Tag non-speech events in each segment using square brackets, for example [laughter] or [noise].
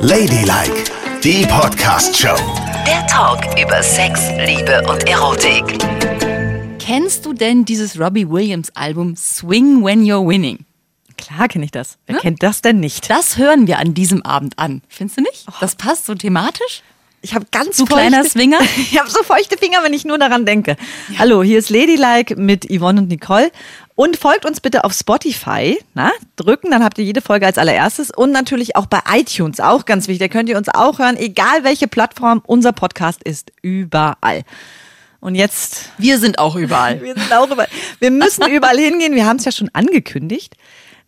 Ladylike, die Podcast-Show. Der Talk über Sex, Liebe und Erotik. Kennst du denn dieses Robbie Williams Album Swing When You're Winning? Klar kenne ich das. Wer Ne? kennt das denn nicht? Das hören wir an diesem Abend an. Findest du nicht? Das passt so thematisch. Ich habe ganz Du kleiner Swinger? [laughs] Ich habe so feuchte Finger, wenn ich nur daran denke. Hallo, hier ist Ladylike mit Yvonne und Nicole. Und folgt uns bitte auf Spotify. Na, drücken, dann habt ihr jede Folge als allererstes. Und natürlich auch bei iTunes, auch ganz wichtig. Da könnt ihr uns auch hören, egal welche Plattform. Unser Podcast ist überall. Und jetzt [laughs] Wir sind auch überall. Wir sind auch überall. Wir müssen [laughs] überall hingehen. Wir haben es ja schon angekündigt.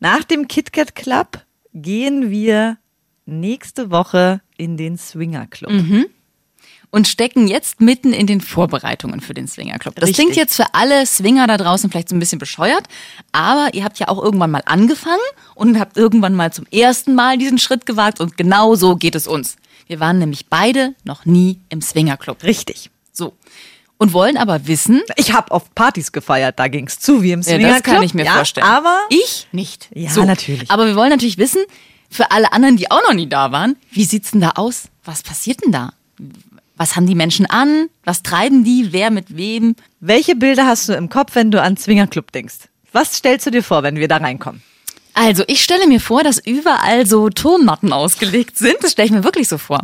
Nach dem KitKat Club gehen wir nächste Woche in den Swinger Club. Und stecken jetzt mitten in den Vorbereitungen für den Swinger Club. Das Richtig. klingt jetzt für alle Swinger da draußen vielleicht so ein bisschen bescheuert, aber ihr habt ja auch irgendwann mal angefangen und habt irgendwann mal zum ersten Mal diesen Schritt gewagt und genau so geht es uns. Wir waren nämlich beide noch nie im Swinger Club. Richtig. So. Und wollen aber wissen, Ich habe oft Partys gefeiert, da ging's zu wie im Ja, Swinger das kann ich mir ja, vorstellen. Aber ich nicht. Ja, natürlich. Aber wir wollen natürlich wissen, für alle anderen, die auch noch nie da waren, wie sieht's denn da aus? Was passiert denn da? Was haben die Menschen an? Was treiben die? Wer mit wem? welche Bilder hast du im Kopf, wenn du an Swinger Club denkst? Was stellst du dir vor, wenn wir da reinkommen? Also, ich stelle mir vor, dass überall so Turnmatten ausgelegt sind. Das stelle ich mir wirklich so vor.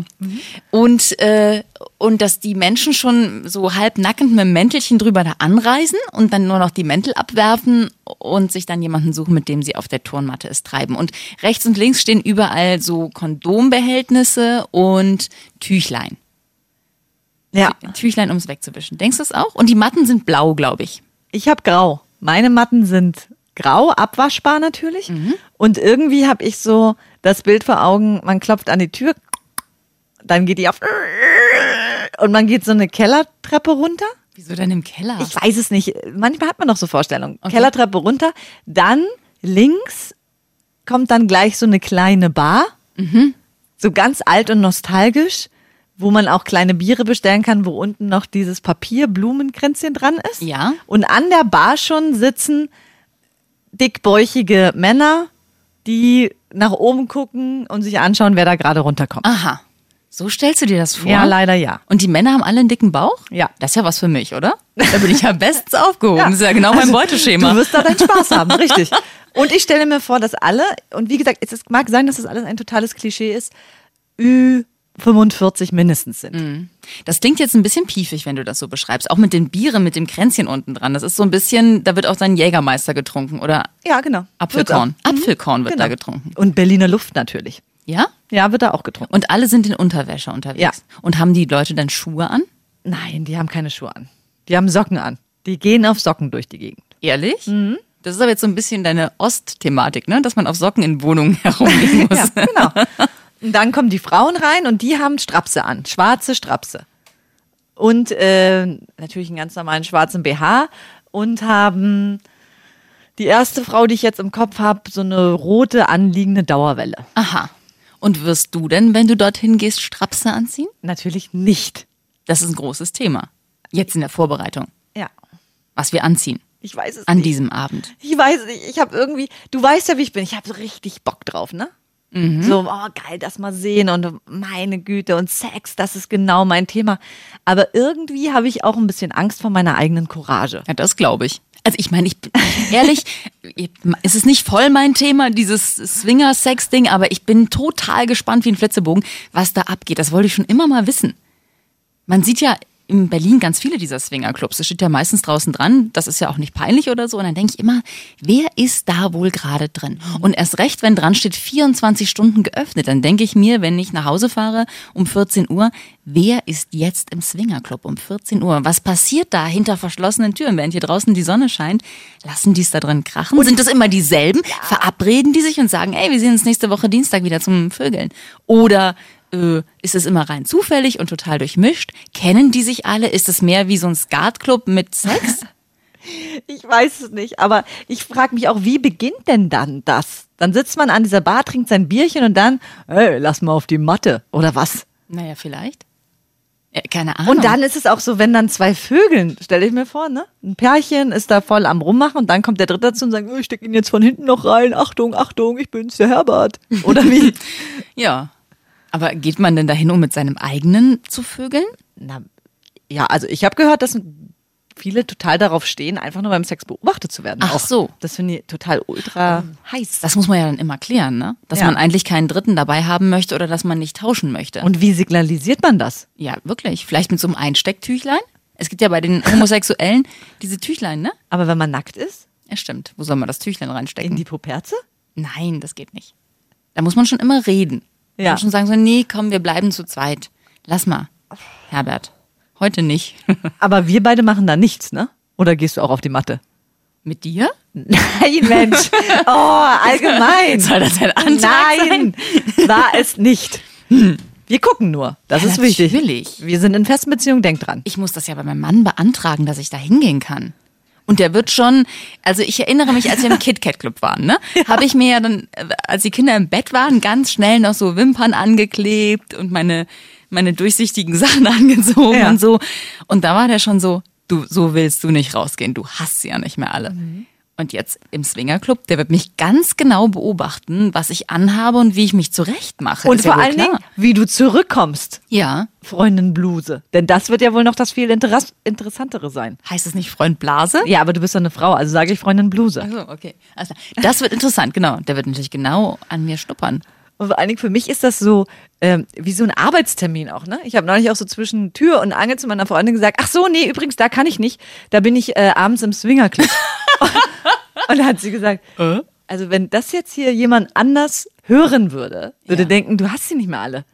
Und, äh, und dass die Menschen schon so halb nackend mit dem Mäntelchen drüber da anreisen und dann nur noch die Mäntel abwerfen und sich dann jemanden suchen, mit dem sie auf der Turnmatte es treiben. Und rechts und links stehen überall so Kondombehältnisse und Tüchlein. Ja, Tüchlein, ums wegzuwischen. Denkst du das auch? Und die Matten sind blau, glaube ich. ich habe grau. Meine Matten sind grau, abwaschbar natürlich. Mhm. Und irgendwie habe ich so das Bild vor Augen, man klopft an die Tür, dann geht die auf und man geht so eine Kellertreppe runter. Wieso denn im Keller? Ich weiß es nicht. Manchmal hat man noch so Vorstellungen. Kellertreppe runter, dann links kommt dann gleich so eine kleine Bar, Mhm. so ganz alt und nostalgisch, wo man auch kleine Biere bestellen kann, wo unten noch dieses Papierblumenkränzchen dran ist. Ja. Und an der Bar schon sitzen dickbäuchige Männer, die nach oben gucken und sich anschauen, wer da gerade runterkommt. Aha. So stellst du dir das vor? Ja, leider ja. Und die Männer haben alle einen dicken Bauch? Ja. Das ist ja was für mich, oder? Da bin ich ja bestens aufgehoben. [laughs] Das ist ja genau mein Also, Beuteschema. Du wirst da deinen Spaß haben, [laughs] richtig. Und ich stelle mir vor, dass alle, und wie gesagt, es mag sein, dass das alles ein totales Klischee ist, Ü45 mindestens sind. Mhm. Das klingt jetzt ein bisschen piefig, wenn du das so beschreibst. Auch mit den Bieren, mit dem Kränzchen unten dran. Das ist so ein bisschen, da wird auch sein Jägermeister getrunken oder Ja, genau. Apfelkorn. Wird. Apfelkorn wird Genau. da getrunken. Und Berliner Luft natürlich. Ja? Ja, wird da auch getrunken. Und alle sind in Unterwäsche unterwegs. Ja. Und haben die Leute dann Schuhe an? Nein, die haben keine Schuhe an. Die haben Socken an. Die gehen auf Socken durch die Gegend. Ehrlich? Das ist aber jetzt so ein bisschen deine Ost-Thematik, ne? Dass man auf Socken in Wohnungen [laughs] herumgehen muss. Ja, genau. Und dann kommen die Frauen rein und die haben Strapse an, schwarze Strapse. Und äh, natürlich einen ganz normalen schwarzen BH und haben die erste Frau, die ich jetzt im Kopf habe, so eine rote anliegende Dauerwelle. Aha. Und wirst du denn, wenn du dorthin gehst, Strapse anziehen? Natürlich nicht. Das ist ein großes Thema. Jetzt in der Vorbereitung. Ja, Was wir anziehen. ich weiß es An nicht. diesem Abend. Ich weiß es nicht. Ich habe irgendwie, du weißt ja, wie ich bin. Ich habe so richtig Bock drauf, ne? So, oh geil, das mal sehen und meine Güte und Sex, das ist genau mein Thema. Aber irgendwie habe ich auch ein bisschen Angst vor meiner eigenen Courage. Ja, das glaube ich. Also ich meine, ich bin ehrlich, [laughs] es ist nicht voll mein Thema, dieses Swinger-Sex-Ding, aber ich bin total gespannt wie ein Flitzebogen, was da abgeht. Das wollte ich schon immer mal wissen. Man sieht ja in Berlin ganz viele dieser Swinger-Clubs. Das steht ja meistens draußen dran. Das ist ja auch nicht peinlich oder so. Und dann denke ich immer, wer ist da wohl gerade drin? Und erst recht, wenn dran steht, 24 Stunden geöffnet, dann denke ich mir, wenn ich nach Hause fahre um 14 Uhr, wer ist jetzt im Swinger-Club um 14 Uhr? Was passiert da hinter verschlossenen Türen? Während hier draußen die Sonne scheint, lassen die es da drin krachen? Sind das immer dieselben? Verabreden die sich und sagen, ey, wir sehen uns nächste Woche Dienstag wieder zum Vögeln? Oder äh, ist es immer rein zufällig und total durchmischt? Kennen die sich alle? Ist es mehr wie so ein Skatclub mit Sex? [laughs] Ich weiß es nicht, aber ich frage mich auch, wie beginnt denn dann das? Dann sitzt man an dieser Bar, trinkt sein Bierchen und dann, hey, lass mal auf die Matte oder was? naja, vielleicht. Äh, Keine Ahnung. Und dann ist es auch so, wenn dann zwei Vögeln, stelle ich mir vor, ne? Ein Pärchen ist da voll am Rummachen und dann kommt der Dritte dazu und sagt, oh, ich stecke ihn jetzt von hinten noch rein. Achtung, Achtung, ich bin's, der Herbert. Oder wie? [laughs] Ja. Aber geht man denn dahin, um mit seinem eigenen zu vögeln? Na, ja, also ich habe gehört, dass viele total darauf stehen, einfach nur beim Sex beobachtet zu werden. Ach auch. so. Das finde ich total ultra heiß. Das muss man ja dann immer klären, ne? Dass Ja. man eigentlich keinen Dritten dabei haben möchte oder dass man nicht tauschen möchte. Und wie signalisiert man das? ja, wirklich. Vielleicht mit so einem Einstecktüchlein? Es gibt ja bei den [laughs] Homosexuellen diese Tüchlein, ne? Aber wenn man nackt ist, Ja, stimmt. Wo soll man das Tüchlein reinstecken? in die Poperze? Nein, das geht nicht. Da muss man schon immer reden. Ja. Und schon sagen so, nee, komm, wir bleiben zu zweit. Lass mal. Herbert, heute nicht. [laughs] Aber wir beide machen da nichts, ne? Oder gehst du auch auf die Matte? Mit dir? Nein, Mensch. [laughs] Oh, allgemein. Soll das ein Antrag Nein, war es nicht. Wir gucken nur. Das Ja, ist wichtig. natürlich. Wir sind in festen Beziehungen, denk dran. Ich muss das ja bei meinem Mann beantragen, dass ich da hingehen kann. Und der wird schon, also ich erinnere mich, als wir im KitKat Club waren, ne, [laughs] habe ich mir ja dann, äh, als die Kinder im Bett waren, ganz schnell noch so Wimpern angeklebt und meine meine durchsichtigen [laughs] Sachen angezogen Ja. und so. Und da war der schon so, du, so willst du nicht rausgehen, du hast sie ja nicht mehr alle. Und jetzt im Swingerclub, der wird mich ganz genau beobachten, was ich anhabe und wie ich mich zurechtmache. Und Ist ja vor allen klar. Dingen, wie du zurückkommst, Ja. Freundin Bluse. Denn das wird ja wohl noch das viel Interess interessantere sein. Heißt es nicht Freund Blase? Ja, aber du bist doch eine Frau, also sage ich Freundin Bluse. Also, okay. Also, das wird interessant, genau. Der wird natürlich genau an mir schnuppern. Und vor allen Dingen für mich ist das so ähm, wie so ein Arbeitstermin auch, ne? Ich habe neulich auch so zwischen Tür und Angel zu meiner Freundin gesagt, ach so, nee, übrigens, da kann ich nicht. Da bin ich äh, abends im Swingerclub. [laughs] [laughs] und da hat sie gesagt, also wenn das jetzt hier jemand anders hören würde, würde Ja. denken, du hast sie nicht mehr alle.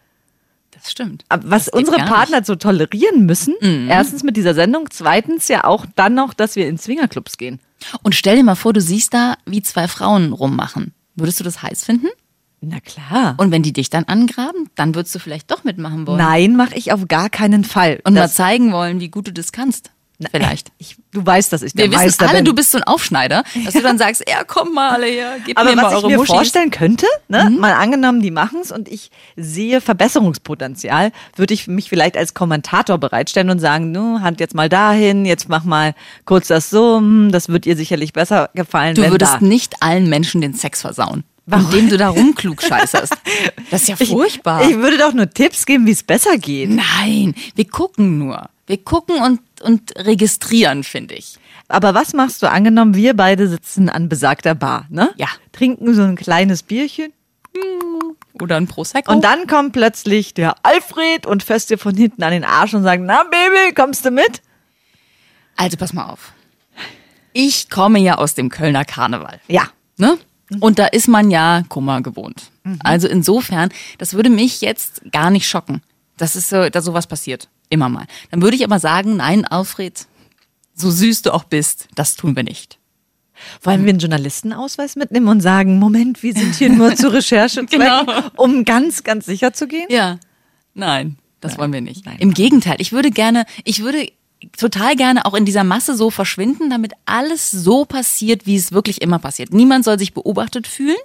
Das stimmt. Aber was Das unsere Partner so tolerieren müssen, erstens mit dieser Sendung, zweitens ja auch dann noch, dass wir in Swingerclubs gehen. Nicht. Und stell dir mal vor, du siehst da, wie zwei Frauen rummachen. Würdest du das heiß finden? Na klar. Und wenn die dich dann angraben, dann würdest du vielleicht doch mitmachen wollen. Nein, mache ich auf gar keinen Fall. Und mal Das- zeigen wollen, wie gut du das kannst. Vielleicht. Ich, du weißt, dass ich der Wir wissen Meister alle, bin. du bist so ein Aufschneider, [laughs] dass du dann sagst, ja, komm mal alle her, gib Aber mir mal was ich eure mir Muschis. vorstellen könnte, ne, mal angenommen, die machen's und ich sehe Verbesserungspotenzial, würde ich mich vielleicht als Kommentator bereitstellen und sagen, nu, Hand jetzt mal dahin, jetzt mach mal kurz das so, hm, das wird ihr sicherlich besser gefallen. Du würdest da. nicht allen Menschen den Sex versauen. Warum? Indem du da rumklugscheißerst. [laughs] Das ist ja furchtbar. Ich würde doch nur Tipps geben, wie es besser geht. Nein, wir gucken nur. Wir gucken und, und registrieren, finde ich. Aber was machst du angenommen, wir beide sitzen an besagter Bar, ne? Ja. Trinken so ein kleines Bierchen Oder ein Prosecco. und dann kommt plötzlich der Alfred und fässt dir von hinten an den Arsch und sagt, na Baby, kommst du mit? Also pass mal auf. Ich komme ja aus dem Kölner Karneval. Ja. Ne? Und da ist man ja Kummer gewohnt. Also insofern, das würde mich jetzt gar nicht schocken, dass es so, dass sowas passiert. Immer mal. Dann würde ich aber sagen, nein, Alfred, so süß du auch bist, das tun wir nicht. Wollen wir einen Journalistenausweis mitnehmen und sagen, Moment, wir sind hier nur zur [laughs] Recherche, Genau. um ganz, ganz sicher zu gehen? Ja. Nein, das wollen wir nicht. Nein. Im Gegenteil, ich würde gerne, ich würde total gerne auch in dieser Masse so verschwinden, damit alles so passiert, wie es wirklich immer passiert. Niemand soll sich beobachtet fühlen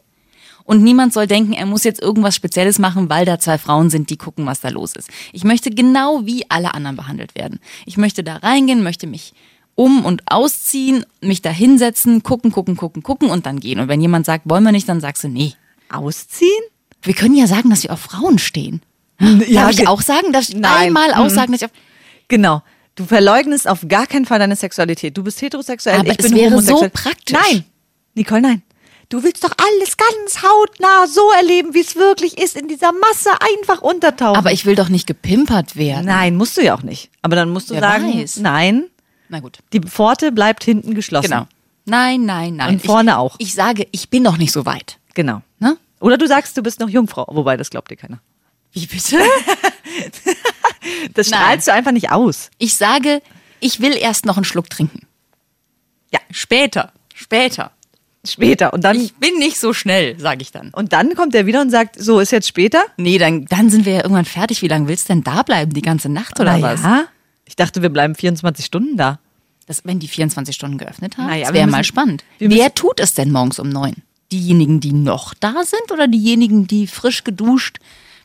und niemand soll denken, er muss jetzt irgendwas Spezielles machen, weil da zwei Frauen sind, die gucken, was da los ist. Ich möchte genau wie alle anderen behandelt werden. Ich möchte da reingehen, möchte mich um und ausziehen, mich da hinsetzen, gucken, gucken, gucken, gucken und dann gehen. Und wenn jemand sagt, wollen wir nicht, dann sagst du, nee. Ausziehen? Wir können ja sagen, dass wir auf Frauen stehen. Ja, Darf ich auch sagen, dass ich Nein. einmal Mhm. aussagen, dass ich auf Genau. Du verleugnest auf gar keinen Fall deine Sexualität. Du bist heterosexuell, Aber ich es bin wäre homosexuell. so praktisch. Nein, Nicole, nein. Du willst doch alles ganz hautnah so erleben, wie es wirklich ist, in dieser Masse einfach untertauchen. Aber ich will doch nicht gepimpert werden. nein, musst du ja auch nicht. Aber dann musst du Wer sagen, weiß. nein, Na gut. die Pforte bleibt hinten geschlossen. Genau. Nein, nein, nein. Und vorne ich, auch. Ich sage, ich bin noch nicht so weit. Genau. Ne? Oder du sagst, du bist noch Jungfrau, wobei das glaubt dir keiner. Wie bitte? [laughs] Das Nein. strahlst du einfach nicht aus. Ich sage, ich will erst noch einen Schluck trinken. Ja. Später. Später. Später. Und dann, Ich bin nicht so schnell, sage ich dann. und dann kommt er wieder und sagt, so ist jetzt später. Nee, dann, dann sind wir ja irgendwann fertig. Wie lange willst du denn da bleiben? Die ganze Nacht oder Na was? ja. Ich dachte, wir bleiben 24 Stunden da. Das, wenn die 24 Stunden geöffnet haben, Na ja, das wir wäre mal spannend. Wer tut es denn morgens um neun? Diejenigen, die noch da sind oder diejenigen, die frisch geduscht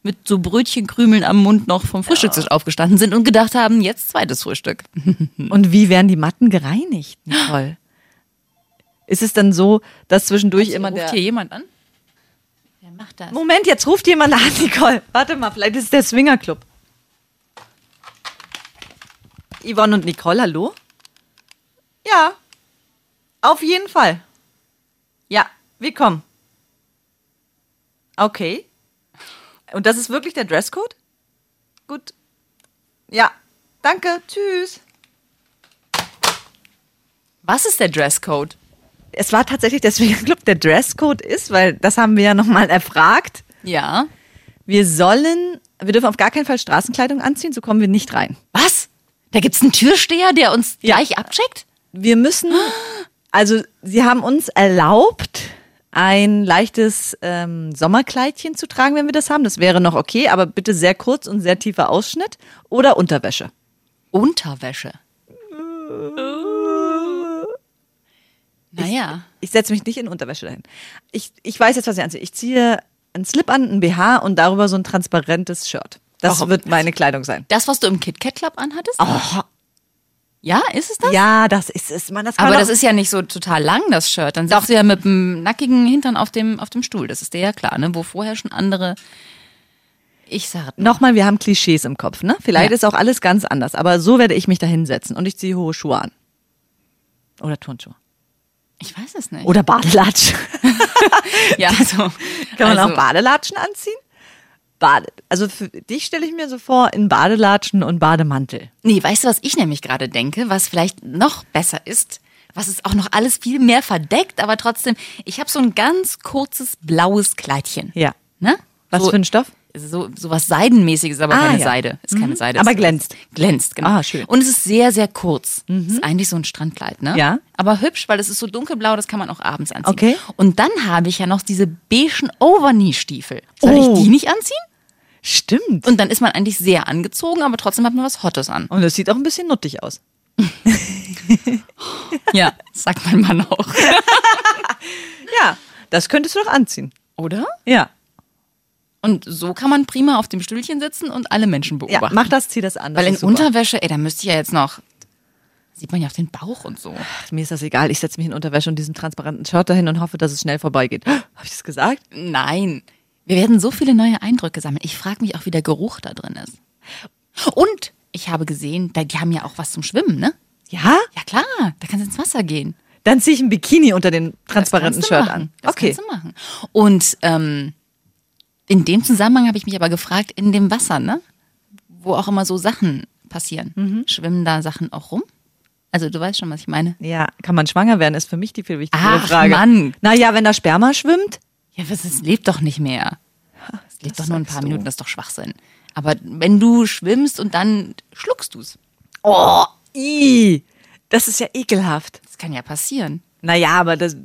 mit so Brötchenkrümeln am Mund noch vom Frühstückstisch aufgestanden sind und gedacht haben, jetzt zweites Frühstück. [laughs] Und wie werden die Matten gereinigt, Nicole? Ist es dann so, dass zwischendurch immer Ruft der... hier jemand an? Wer macht das? Moment, jetzt ruft jemand an, [laughs] Nicole. Warte mal, vielleicht ist es der Swingerclub. Yvonne und Nicole, hallo? Ja, auf jeden Fall. Ja, wir kommen. Okay. Und das ist wirklich der Dresscode? Gut. Ja, danke, tschüss. Was ist der Dresscode? Es war tatsächlich der Swingerclub, [laughs] der Dresscode ist, weil das haben wir ja nochmal erfragt. Ja. Wir sollen, wir dürfen auf gar keinen Fall Straßenkleidung anziehen, so kommen wir nicht rein. Was? Da gibt's einen Türsteher, der uns Ja. gleich abcheckt? Wir müssen, [gasps] also sie haben uns erlaubt, ein leichtes ähm, Sommerkleidchen zu tragen, wenn wir das haben. Das wäre noch okay, aber bitte sehr kurz und sehr tiefer Ausschnitt oder Unterwäsche. Unterwäsche. Naja. Ich setze mich nicht in Unterwäsche dahin. Ich, ich weiß jetzt, was ich anziehe. Ich ziehe einen Slip an, ein BH und darüber so ein transparentes Shirt. Das Warum? wird meine Kleidung sein. Das, was du im KitKat Club anhattest? Oh, Ja, ist es das? ja, das ist es. Man, das Aber das ist ja nicht so total lang, das Shirt. Dann sitzt du ja mit dem nackigen Hintern auf dem, auf dem Stuhl. Das ist dir ja klar, ne? Wo vorher schon andere. Ich sag Nochmal, wir haben Klischees im Kopf, ne? Vielleicht Ja. ist auch alles ganz anders, aber so werde ich mich da hinsetzen und ich ziehe hohe Schuhe an. Oder Turnschuhe. Ich weiß es nicht. Oder Badelatschen. [laughs] ja, also, Kann man also, auch Badelatschen anziehen? Bade. Also für dich stelle ich mir so vor, in Badelatschen und Bademantel. Nee, weißt du, was ich nämlich gerade denke, was vielleicht noch besser ist? Was es auch noch alles viel mehr verdeckt, aber trotzdem, ich habe so ein ganz kurzes blaues Kleidchen. Ja. Ne? Was so, für ein Stoff? So, so was Seidenmäßiges, aber Ah, keine ja. Seide. Ist keine Mhm. Seide. Aber glänzt. Glänzt, genau. Ah, schön. Mhm. Und es ist sehr, sehr kurz. Ist eigentlich so ein Strandkleid, ne? Ja. Aber hübsch, weil es ist so dunkelblau, das kann man auch abends anziehen. Okay. Und dann habe ich ja noch diese beigen Overknee-Stiefel. Soll Oh. ich die nicht anziehen? Stimmt. Und dann ist man eigentlich sehr angezogen, aber trotzdem hat man was Hottes an. Und das sieht auch ein bisschen nuttig aus. [laughs] Ja, sagt mein Mann auch. [laughs] Ja, das könntest du doch anziehen. Oder? Ja. Und so kann man prima auf dem Stühlchen sitzen und alle Menschen Ja, beobachten. mach das, zieh das an. Das Weil in. Unterwäsche, ey, da müsste ich ja jetzt noch. Sieht man ja auch den Bauch und so. Mir ist das egal. Ich setze mich in Unterwäsche und diesem transparenten Shirt dahin und hoffe, dass es schnell vorbeigeht. [gasps] Habe ich das gesagt? Nein. Wir werden so viele neue Eindrücke sammeln. Ich frage mich auch, wie der Geruch da drin ist. Und ich habe gesehen, da- die haben ja auch was zum Schwimmen, ne? Ja? Ja klar, da kannst du ins Wasser gehen. Dann ziehe ich ein Bikini unter den transparenten Shirt machen. an. Das okay. kannst du machen. Und ähm, in dem Zusammenhang habe ich mich aber gefragt, in dem Wasser, ne? Wo auch immer so Sachen passieren. Mhm. Schwimmen da Sachen auch rum? Also du weißt schon, was ich meine. Ja, kann man schwanger werden, ist für mich die viel wichtigere Ach, Frage. Mann. Naja, wenn da Sperma schwimmt, Ja, was, es lebt doch nicht mehr. Es lebt doch nur ein paar du. Minuten, das ist doch Schwachsinn. Aber wenn du schwimmst und dann schluckst du's, oh, i, das ist ja ekelhaft. das kann ja passieren. Naja, aber das,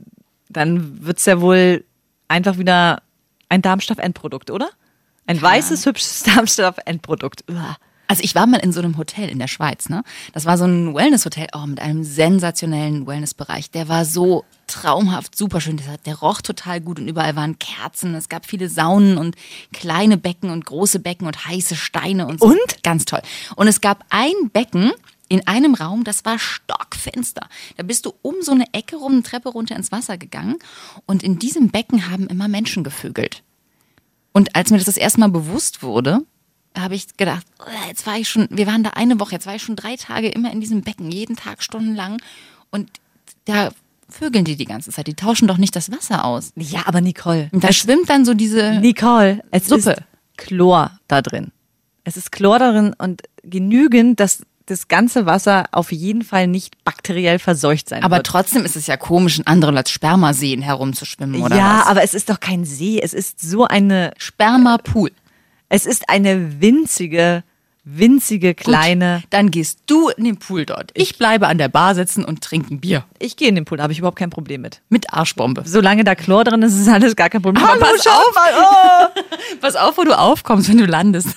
dann wird's ja wohl einfach wieder ein Darmstoff-Endprodukt, oder? Ein weißes, hübsches [laughs] Darmstoff-Endprodukt. Also ich war mal in so einem Hotel in der Schweiz, ne? Das war so ein Wellness-Hotel, oh, mit einem sensationellen Wellness-Bereich. Der war so traumhaft, super schön. Der, der roch total gut und überall waren Kerzen. Es gab viele Saunen und kleine Becken und große Becken und heiße Steine und so. Und? Ganz toll. Und es gab ein Becken in einem Raum, das war stockfinster. Da bist du um so eine Ecke rum, eine Treppe runter ins Wasser gegangen. Und in diesem Becken haben immer Menschen gevögelt. Und als mir das das erste Mal bewusst wurde, habe ich gedacht, oh, jetzt war ich schon, wir waren da eine Woche, jetzt war ich schon drei Tage immer in diesem Becken, jeden Tag stundenlang. Und da vögeln die die ganze Zeit. Die tauschen doch nicht das Wasser aus. Ja, aber Nicole. Und da schwimmt dann so diese. Nicole, es Suppe. ist Chlor da drin. Es ist Chlor darin und genügend, dass das ganze Wasser auf jeden Fall nicht bakteriell verseucht sein Aber wird. trotzdem ist es ja komisch, in anderen als Spermaseen herumzuschwimmen, oder ja, was? aber es ist doch kein See. Es ist so eine, Spermapool. es ist eine winzige, winzige kleine. Gut, dann gehst du in den Pool dort. Ich bleibe an der Bar sitzen und trinke ein Bier. Ich gehe in den Pool, da habe ich überhaupt kein Problem mit. Mit Arschbombe. Solange da Chlor drin ist, ist alles gar kein Problem. Aber pass auf. mal. Oh. [laughs] Pass auf, wo du aufkommst, wenn du landest.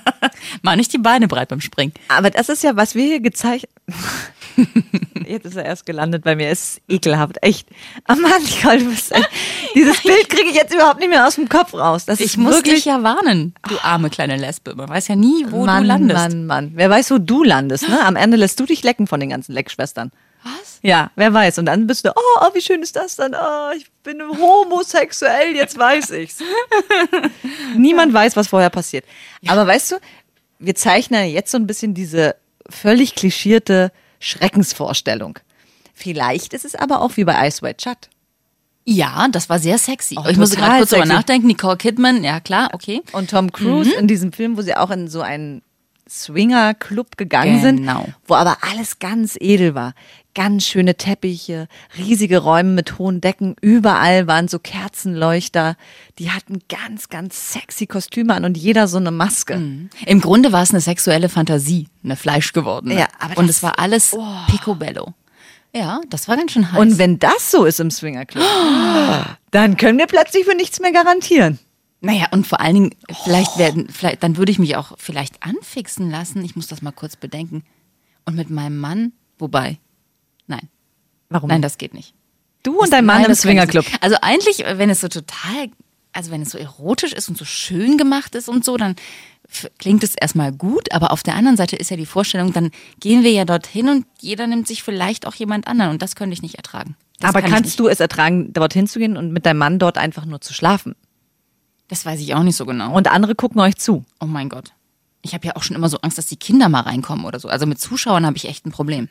[laughs] Mach nicht die Beine breit beim Springen. Aber das ist ja, was wir hier gezeichnet. [laughs] Jetzt ist er erst gelandet bei mir. Es ist ekelhaft, echt. Oh Mann, Nicole, du bist dieses Bild kriege ich jetzt überhaupt nicht mehr aus dem Kopf raus. Das Ich muss wirklich dich ja warnen, du arme kleine Lesbe. Man weiß ja nie, wo Mann, du landest. Mann, Mann. Wer weiß, wo du landest, ne? Am Ende lässt du dich lecken von den ganzen Leckschwestern. Was? Ja, wer weiß. Und dann bist du, oh, oh wie schön ist das dann? Oh, ich bin homosexuell, jetzt weiß ich's. [laughs] Niemand weiß, was vorher passiert. Aber weißt du, wir zeichnen ja jetzt so ein bisschen diese völlig klischierte Schreckensvorstellung. Vielleicht ist es aber auch wie bei Ice White Shut. Ja, das war sehr sexy. Oh, ich total gerade kurz drüber sexy. nachdenken. Nicole Kidman, ja klar, okay. Und Tom Cruise in diesem Film, wo sie auch in so einen Swinger-Club gegangen Genau. sind, wo aber alles ganz edel war. Ganz schöne Teppiche, riesige Räume mit hohen Decken, überall waren so Kerzenleuchter. Die hatten ganz, ganz sexy Kostüme an und jeder so eine Maske. Im Grunde war es eine sexuelle Fantasie, eine Fleischgewordene. Ja, aber Und es war alles picobello. Ja, das war ganz schön heiß. Und wenn das so ist im Swingerclub, [gasps] dann können wir plötzlich für nichts mehr garantieren. Naja, und vor allen Dingen, vielleicht werden, vielleicht, dann würde ich mich auch vielleicht anfixen lassen. Ich muss das mal kurz bedenken. Und mit meinem Mann, wobei, nein, Warum? nein, das geht nicht. du und dein Mann Nein, im Swingerclub. Also eigentlich, wenn es so total, also wenn es so erotisch ist und so schön gemacht ist und so, dann klingt es erstmal gut, aber auf der anderen Seite ist ja die Vorstellung, dann gehen wir ja dorthin und jeder nimmt sich vielleicht auch jemand anderen und das könnte ich nicht ertragen. Das Aber kann kannst du es ertragen, dorthin zu gehen und mit deinem Mann dort einfach nur zu schlafen? Das weiß ich auch nicht so genau. Und andere gucken euch zu. oh mein Gott. Ich habe ja auch schon immer so Angst, dass die Kinder mal reinkommen oder so. Also mit Zuschauern habe ich echt ein Problem.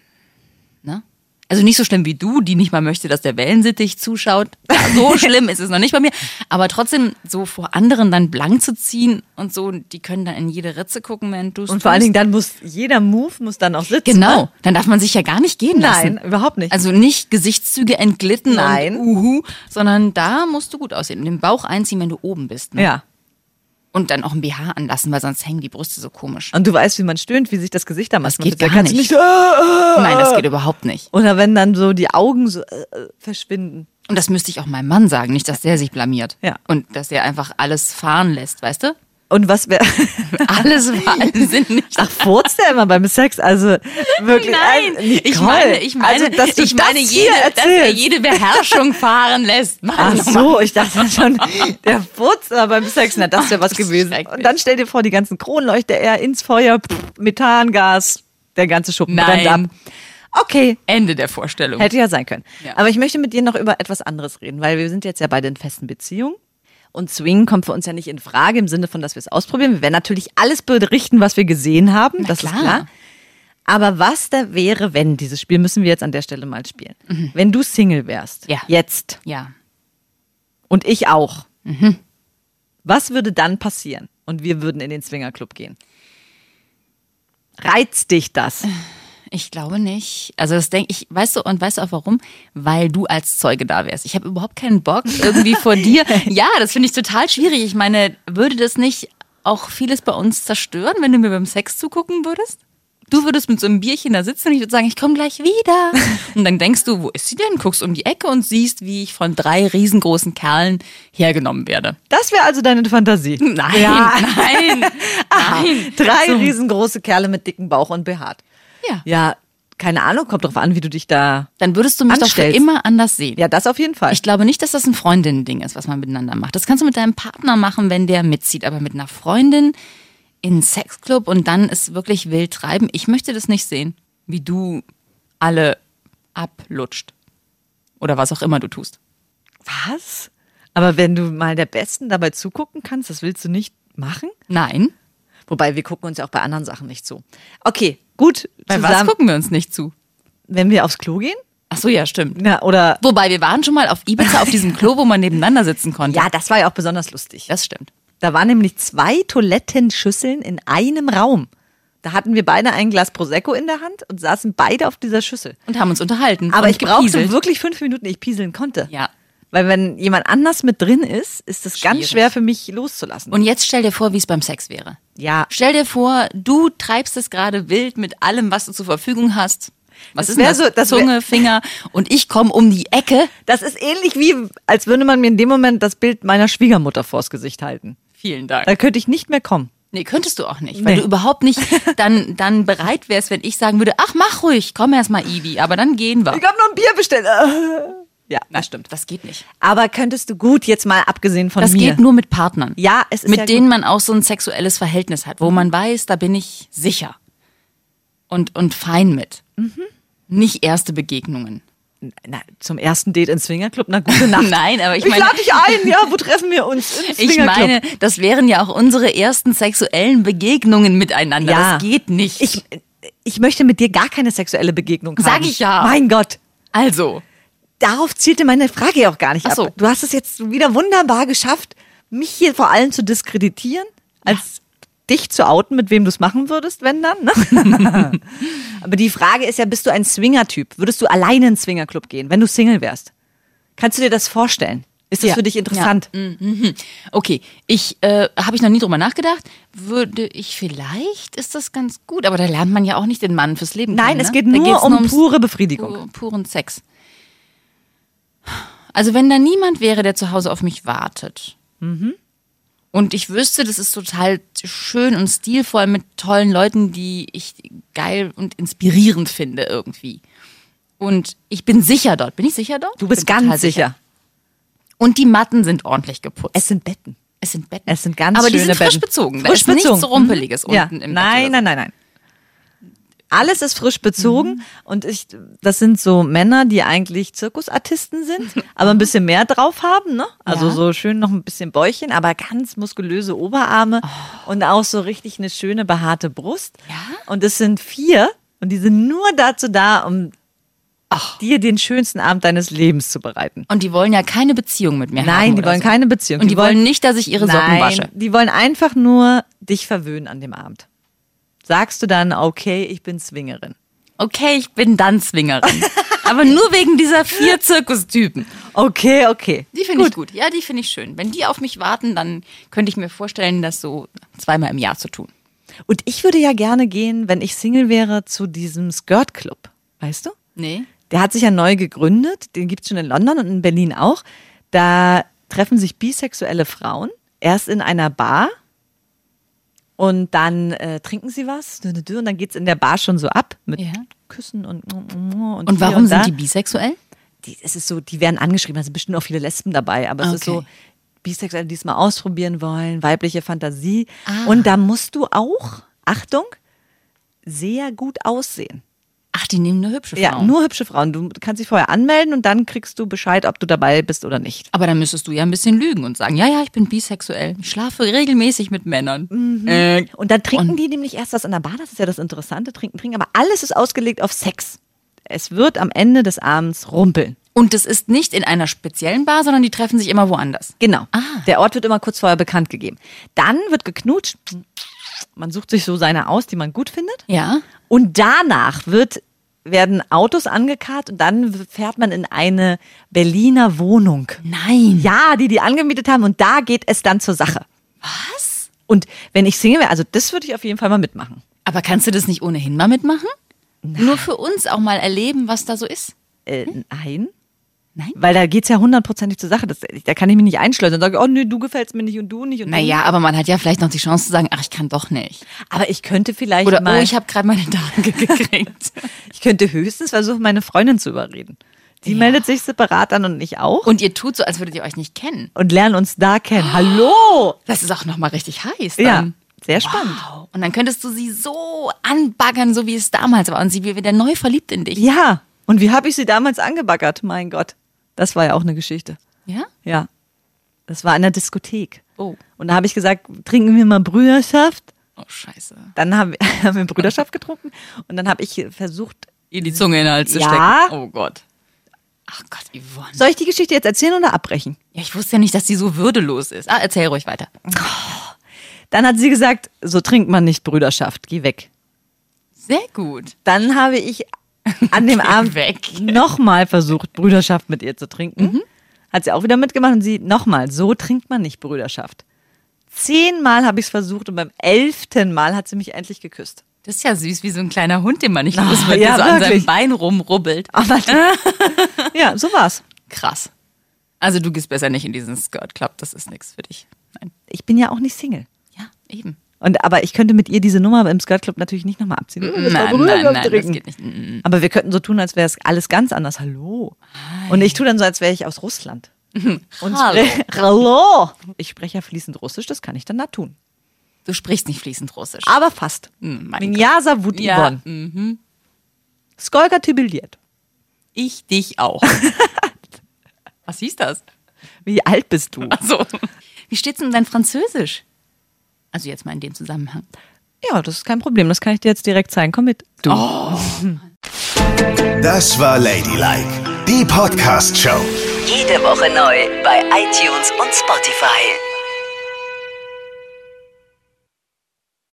Ne? Also nicht so schlimm wie du, die nicht mal möchte, dass der Wellensittich zuschaut. [laughs] So schlimm ist es noch nicht bei mir. Aber trotzdem so vor anderen dann blank zu ziehen und so, die können dann in jede Ritze gucken, wenn du Und vor allen Dingen dann muss jeder Move muss dann auch sitzen. Genau, Ne? dann darf man sich ja gar nicht gehen lassen. Nein, überhaupt nicht. Also nicht Gesichtszüge entglitten Nein. und uhu, sondern da musst du gut aussehen. Und den Bauch einziehen, wenn du oben bist. Ne? Ja. Und dann auch ein BH anlassen, weil sonst hängen die Brüste so komisch. Und du weißt, wie man stöhnt, wie sich das Gesicht da macht. Das geht Da gar kannst du nicht. nicht. Äh, äh. Nein, das geht überhaupt nicht. Oder wenn dann so die Augen so äh, äh, verschwinden. Und das müsste ich auch meinem Mann sagen, nicht, dass der sich blamiert. Ja. Und dass er einfach alles fahren lässt, weißt du? Und was wäre. [laughs] Alles war Sinn nicht. Ach, furzt der immer beim Sex? Also wirklich. Nein, also, ich meine, ich meine, also, dass ich meine das jede, dass er jede Beherrschung fahren lässt. Mann, Ach so, ich dachte schon, der furzt aber beim Sex, na, das wäre was ist gewesen. Und dann stell dir vor, die ganzen Kronleuchter eher ins Feuer, pff, Methangas, der ganze Schuppen Nein. brennt ab. Okay, Ende der Vorstellung. hätte ja sein können. Ja. Aber ich möchte mit dir noch über etwas anderes reden, weil wir sind jetzt ja beide in festen Beziehungen. Und Swing kommt für uns ja nicht in Frage im Sinne von, dass wir es ausprobieren. Wir werden natürlich alles berichten, was wir gesehen haben. Na das klar. ist klar. Aber was da wäre, wenn, dieses Spiel müssen wir jetzt an der Stelle mal spielen. Wenn du Single wärst, Mhm. Ja. jetzt, Ja. und ich auch. Mhm. Was würde dann passieren? Und wir würden in den Swingerclub gehen. Reizt dich das? [laughs] Ich glaube nicht. Also das denke ich, weißt du, und weißt du auch warum? Weil du als Zeuge da wärst. Ich habe überhaupt keinen Bock irgendwie vor [laughs] dir. Ja, das finde ich total schwierig. Ich meine, würde das nicht auch vieles bei uns zerstören, wenn du mir beim Sex zugucken würdest? Du würdest mit so einem Bierchen da sitzen und ich würde sagen, ich komme gleich wieder. [laughs] Und dann denkst du, wo ist sie denn? Guckst um die Ecke und siehst, wie ich von drei riesengroßen Kerlen hergenommen werde. Das wäre also deine Fantasie. Nein, Ja. nein, [laughs] nein. Drei So. riesengroße Kerle mit dicken Bauch und behaart. Ja. Ja, keine Ahnung, kommt drauf an, wie du dich da. Dann würdest du mich doch Anstellst. immer anders sehen. Ja, das auf jeden Fall. Ich glaube nicht, dass das ein Freundinnen-Ding ist, was man miteinander macht. Das kannst du mit deinem Partner machen, wenn der mitzieht. Aber mit einer Freundin in einen Sexclub und dann ist wirklich wild treiben. Ich möchte das nicht sehen, wie du alle ablutscht. Oder was auch immer du tust. Was? Aber wenn du mal der Besten dabei zugucken kannst, das willst du nicht machen? Nein. Wobei wir gucken uns ja auch bei anderen Sachen nicht zu. Okay, gut. Bei was gucken wir uns nicht zu? Wenn wir aufs Klo gehen? Ach so, ja, stimmt. Ja, oder. Wobei, wir waren schon mal auf Ibiza auf diesem Klo, wo man nebeneinander sitzen konnte. Ja, das war ja auch besonders lustig. Das stimmt. Da waren nämlich zwei Toilettenschüsseln in einem Raum. Da hatten wir beide ein Glas Prosecco in der Hand und saßen beide auf dieser Schüssel. Und haben uns unterhalten. Aber und ich brauchte gepieselt. wirklich fünf Minuten, ich pieseln konnte. Ja. Weil wenn jemand anders mit drin ist, ist es ganz schwer für mich loszulassen. Und jetzt stell dir vor, wie es beim Sex wäre. ja, Stell dir vor, du treibst es gerade wild mit allem, was du zur Verfügung hast. Was Das ist das? so- das wär- Zunge, Finger und ich komme um die Ecke. das ist ähnlich wie, als würde man mir in dem Moment das Bild meiner Schwiegermutter vors Gesicht halten. Vielen Dank. Da könnte ich nicht mehr kommen. Nee, könntest du auch nicht, weil Nee. du überhaupt nicht dann, dann bereit wärst, wenn ich sagen würde, ach, mach ruhig, komm erst mal, Ivi, aber dann gehen wir. Ich habe noch ein Bier bestellt. [laughs] Ja, Na stimmt, das geht nicht. aber könntest du gut jetzt mal abgesehen von Das mir. geht nur mit Partnern. Ja, es ist mit ja denen man auch so ein sexuelles Verhältnis hat, wo man weiß, da bin ich sicher und, und fein mit. Mhm. Nicht erste Begegnungen. Na, zum ersten Date in Swingerclub, na gute [laughs] Nacht. Nein, aber ich ich meine- lade dich ein, ja, wo treffen wir uns? Im Ich meine, das wären ja auch unsere ersten sexuellen Begegnungen miteinander. Ja. Das geht nicht. ich, ich möchte mit dir gar keine sexuelle Begegnung haben. Sag ich ja. Mein Gott. also, Darauf zielte meine Frage ja auch gar nicht Ach so. ab. Du hast es jetzt wieder wunderbar geschafft, mich hier vor allem zu diskreditieren, als dich zu outen, mit wem du es machen würdest, wenn dann. Ne? [laughs] Aber die Frage ist ja, bist du ein Swinger-Typ? Würdest du alleine in einen Swingerclub gehen, wenn du Single wärst? Kannst du dir das vorstellen? Ist das Ja. für dich interessant? okay, ich äh, habe ich noch nie drüber nachgedacht. Würde ich vielleicht, ist das ganz gut, aber da lernt man ja auch nicht den Mann fürs Leben Nein, kennen. es ne? geht Da nur um pure Befriedigung. pu- puren Sex. Also wenn da niemand wäre, der zu Hause auf mich wartet. Mhm. Und ich wüsste, das ist total schön und stilvoll mit tollen Leuten, die ich geil und inspirierend finde irgendwie. Und ich bin sicher dort. Bin ich sicher dort? Du bist ganz sicher. Und die Matten sind ordentlich geputzt. Es sind Betten. Es sind Betten. Es sind ganz Aber die schöne sind frisch Betten. bezogen. Da Frisch ist bezogen. nichts Rumpeliges Mhm. ja. unten im Nein, Bett. nein, nein, nein. Alles ist frisch bezogen Mhm. und ich, das sind so Männer, die eigentlich Zirkusartisten sind, [laughs] aber ein bisschen mehr drauf haben, ne? Also Ja. so schön noch ein bisschen Bäuchchen, aber ganz muskulöse Oberarme und auch so richtig eine schöne behaarte Brust. Ja? Und es sind vier und die sind nur dazu da, um dir den schönsten Abend deines Lebens zu bereiten. Und die wollen ja keine Beziehung mit mir haben. Nein, die wollen so. keine Beziehung. Und die, wollen nicht, dass ich ihre Socken Nein, wasche. Die wollen einfach nur dich verwöhnen an dem Abend. Sagst du dann, okay, ich bin Swingerin. Okay, ich bin dann Swingerin. [laughs] Aber nur wegen dieser vier Zirkustypen. Okay, okay. Die finde ich gut. Ja, die finde ich schön. Wenn die auf mich warten, dann könnte ich mir vorstellen, das so zweimal im Jahr zu tun. Und ich würde ja gerne gehen, wenn ich Single wäre, zu diesem Skirt Club. Weißt du? Nee. Der hat sich ja neu gegründet. Den gibt's schon in London und in Berlin auch. Da treffen sich bisexuelle Frauen erst in einer Bar und dann äh, trinken sie was und dann geht's in der Bar schon so ab mit Ja. Küssen und und, Und warum da. sind die bisexuell? die, es ist so, die werden angeschrieben, da sind bestimmt auch viele Lesben dabei, aber es ist so, Okay. Bisexuelle, die es mal ausprobieren wollen, weibliche Fantasie. Ah. Und da musst du auch, Achtung, sehr gut aussehen. Ach, die nehmen nur hübsche Frauen. Ja, nur hübsche Frauen. Du kannst dich vorher anmelden und dann kriegst du Bescheid, ob du dabei bist oder nicht. Aber dann müsstest du ja ein bisschen lügen und sagen, ja, ja, ich bin bisexuell. Ich schlafe regelmäßig mit Männern. Äh, Und dann trinken Und- die nämlich erst das in der Bar, das ist ja das Interessante, trinken, trinken, aber alles ist ausgelegt auf Sex. Es wird am Ende des Abends rumpeln. und das ist nicht in einer speziellen Bar, sondern die treffen sich immer woanders. Genau. Ah. Der Ort wird immer kurz vorher bekannt gegeben. Dann wird geknutscht. Man sucht sich so seine aus, die man gut findet. Ja. Und danach wird, werden Autos angekarrt und dann fährt man in eine Berliner Wohnung. Nein. Ja, die die angemietet haben und da geht es dann zur Sache. Was? Und wenn ich Single wäre, also das würde ich auf jeden Fall mal mitmachen. Aber kannst du das nicht ohnehin mal mitmachen? Nur für uns auch mal erleben, was da so ist. Äh, nein. Nein? Weil da geht's ja hundertprozentig zur Sache. Das, da kann ich mich nicht einschleusen und sagen, oh nee, du gefällst mir nicht und du nicht. Und Naja, aber man hat ja vielleicht noch die Chance zu sagen, ach, ich kann doch nicht. Aber ich könnte vielleicht Oder, mal, oh, ich habe gerade meine Daten ge- [laughs] gekriegt. ich könnte höchstens versuchen, meine Freundin zu überreden. Die Ja. meldet sich separat an und ich auch. Und ihr tut so, als würdet ihr euch nicht kennen. und lernen uns da kennen. Hallo! Das ist auch nochmal richtig heiß. Ja, Dann. sehr spannend. Wow. Und dann könntest du sie so anbaggern, so wie es damals war. Und sie wird wieder neu verliebt in dich. Ja, und wie habe ich sie damals angebaggert? Mein Gott, das war ja auch eine Geschichte. Ja? Ja, das war in der Diskothek. Oh. Und da habe ich gesagt, trinken wir mal Brüderschaft. Oh, scheiße. Dann haben wir, [laughs] haben wir Brüderschaft getrunken und dann habe ich versucht, Ihr die Zunge in den Hals zu Ja. stecken. Oh Gott. Ach Gott, Yvonne. soll ich die Geschichte jetzt erzählen oder abbrechen? Ja, ich wusste ja nicht, dass die so würdelos ist. Ah, erzähl ruhig weiter. Dann hat sie gesagt, so trinkt man nicht Brüderschaft, geh weg. Sehr gut. Dann habe ich an dem [laughs] Abend nochmal versucht, Brüderschaft mit ihr zu trinken. Hat sie auch wieder mitgemacht und sie nochmal, so trinkt man nicht Brüderschaft. Zehnmal habe ich es versucht und beim elften Mal hat sie mich endlich geküsst. Das ist ja süß, wie so ein kleiner Hund, den man nicht Ah, [laughs] wird, ja, der so an seinem wirklich. Bein rumrubbelt. Aber [laughs] ja, so war's. Krass. Also du gehst besser nicht in diesen Skirt Club, das ist nichts für dich. Nein. Ich bin ja auch nicht Single. Ja, eben. Und, aber ich könnte mit ihr diese Nummer im Skirt Club natürlich nicht nochmal abziehen. Das war Nein, nein, nein, das geht nicht. Mm. Aber wir könnten so tun, als wäre es alles ganz anders. Hallo. Und ich tue dann so, als wäre ich aus Russland. [laughs] Und Hallo. [laughs] Hallo. Ich spreche ja fließend Russisch, das kann ich dann da tun. Du sprichst nicht fließend Russisch. Aber fast. Minjasa Wut Ja, Ivon. Skolka Tibiliet. Ich dich auch. [laughs] Was hieß das? Wie alt bist du? Also, wie steht's denn dein Französisch? Also jetzt mal in dem Zusammenhang. Ja, das ist kein Problem. Das kann ich dir jetzt direkt zeigen. Komm mit. Du. Das war Ladylike, die Podcast-Show. Jede Woche neu bei iTunes und Spotify.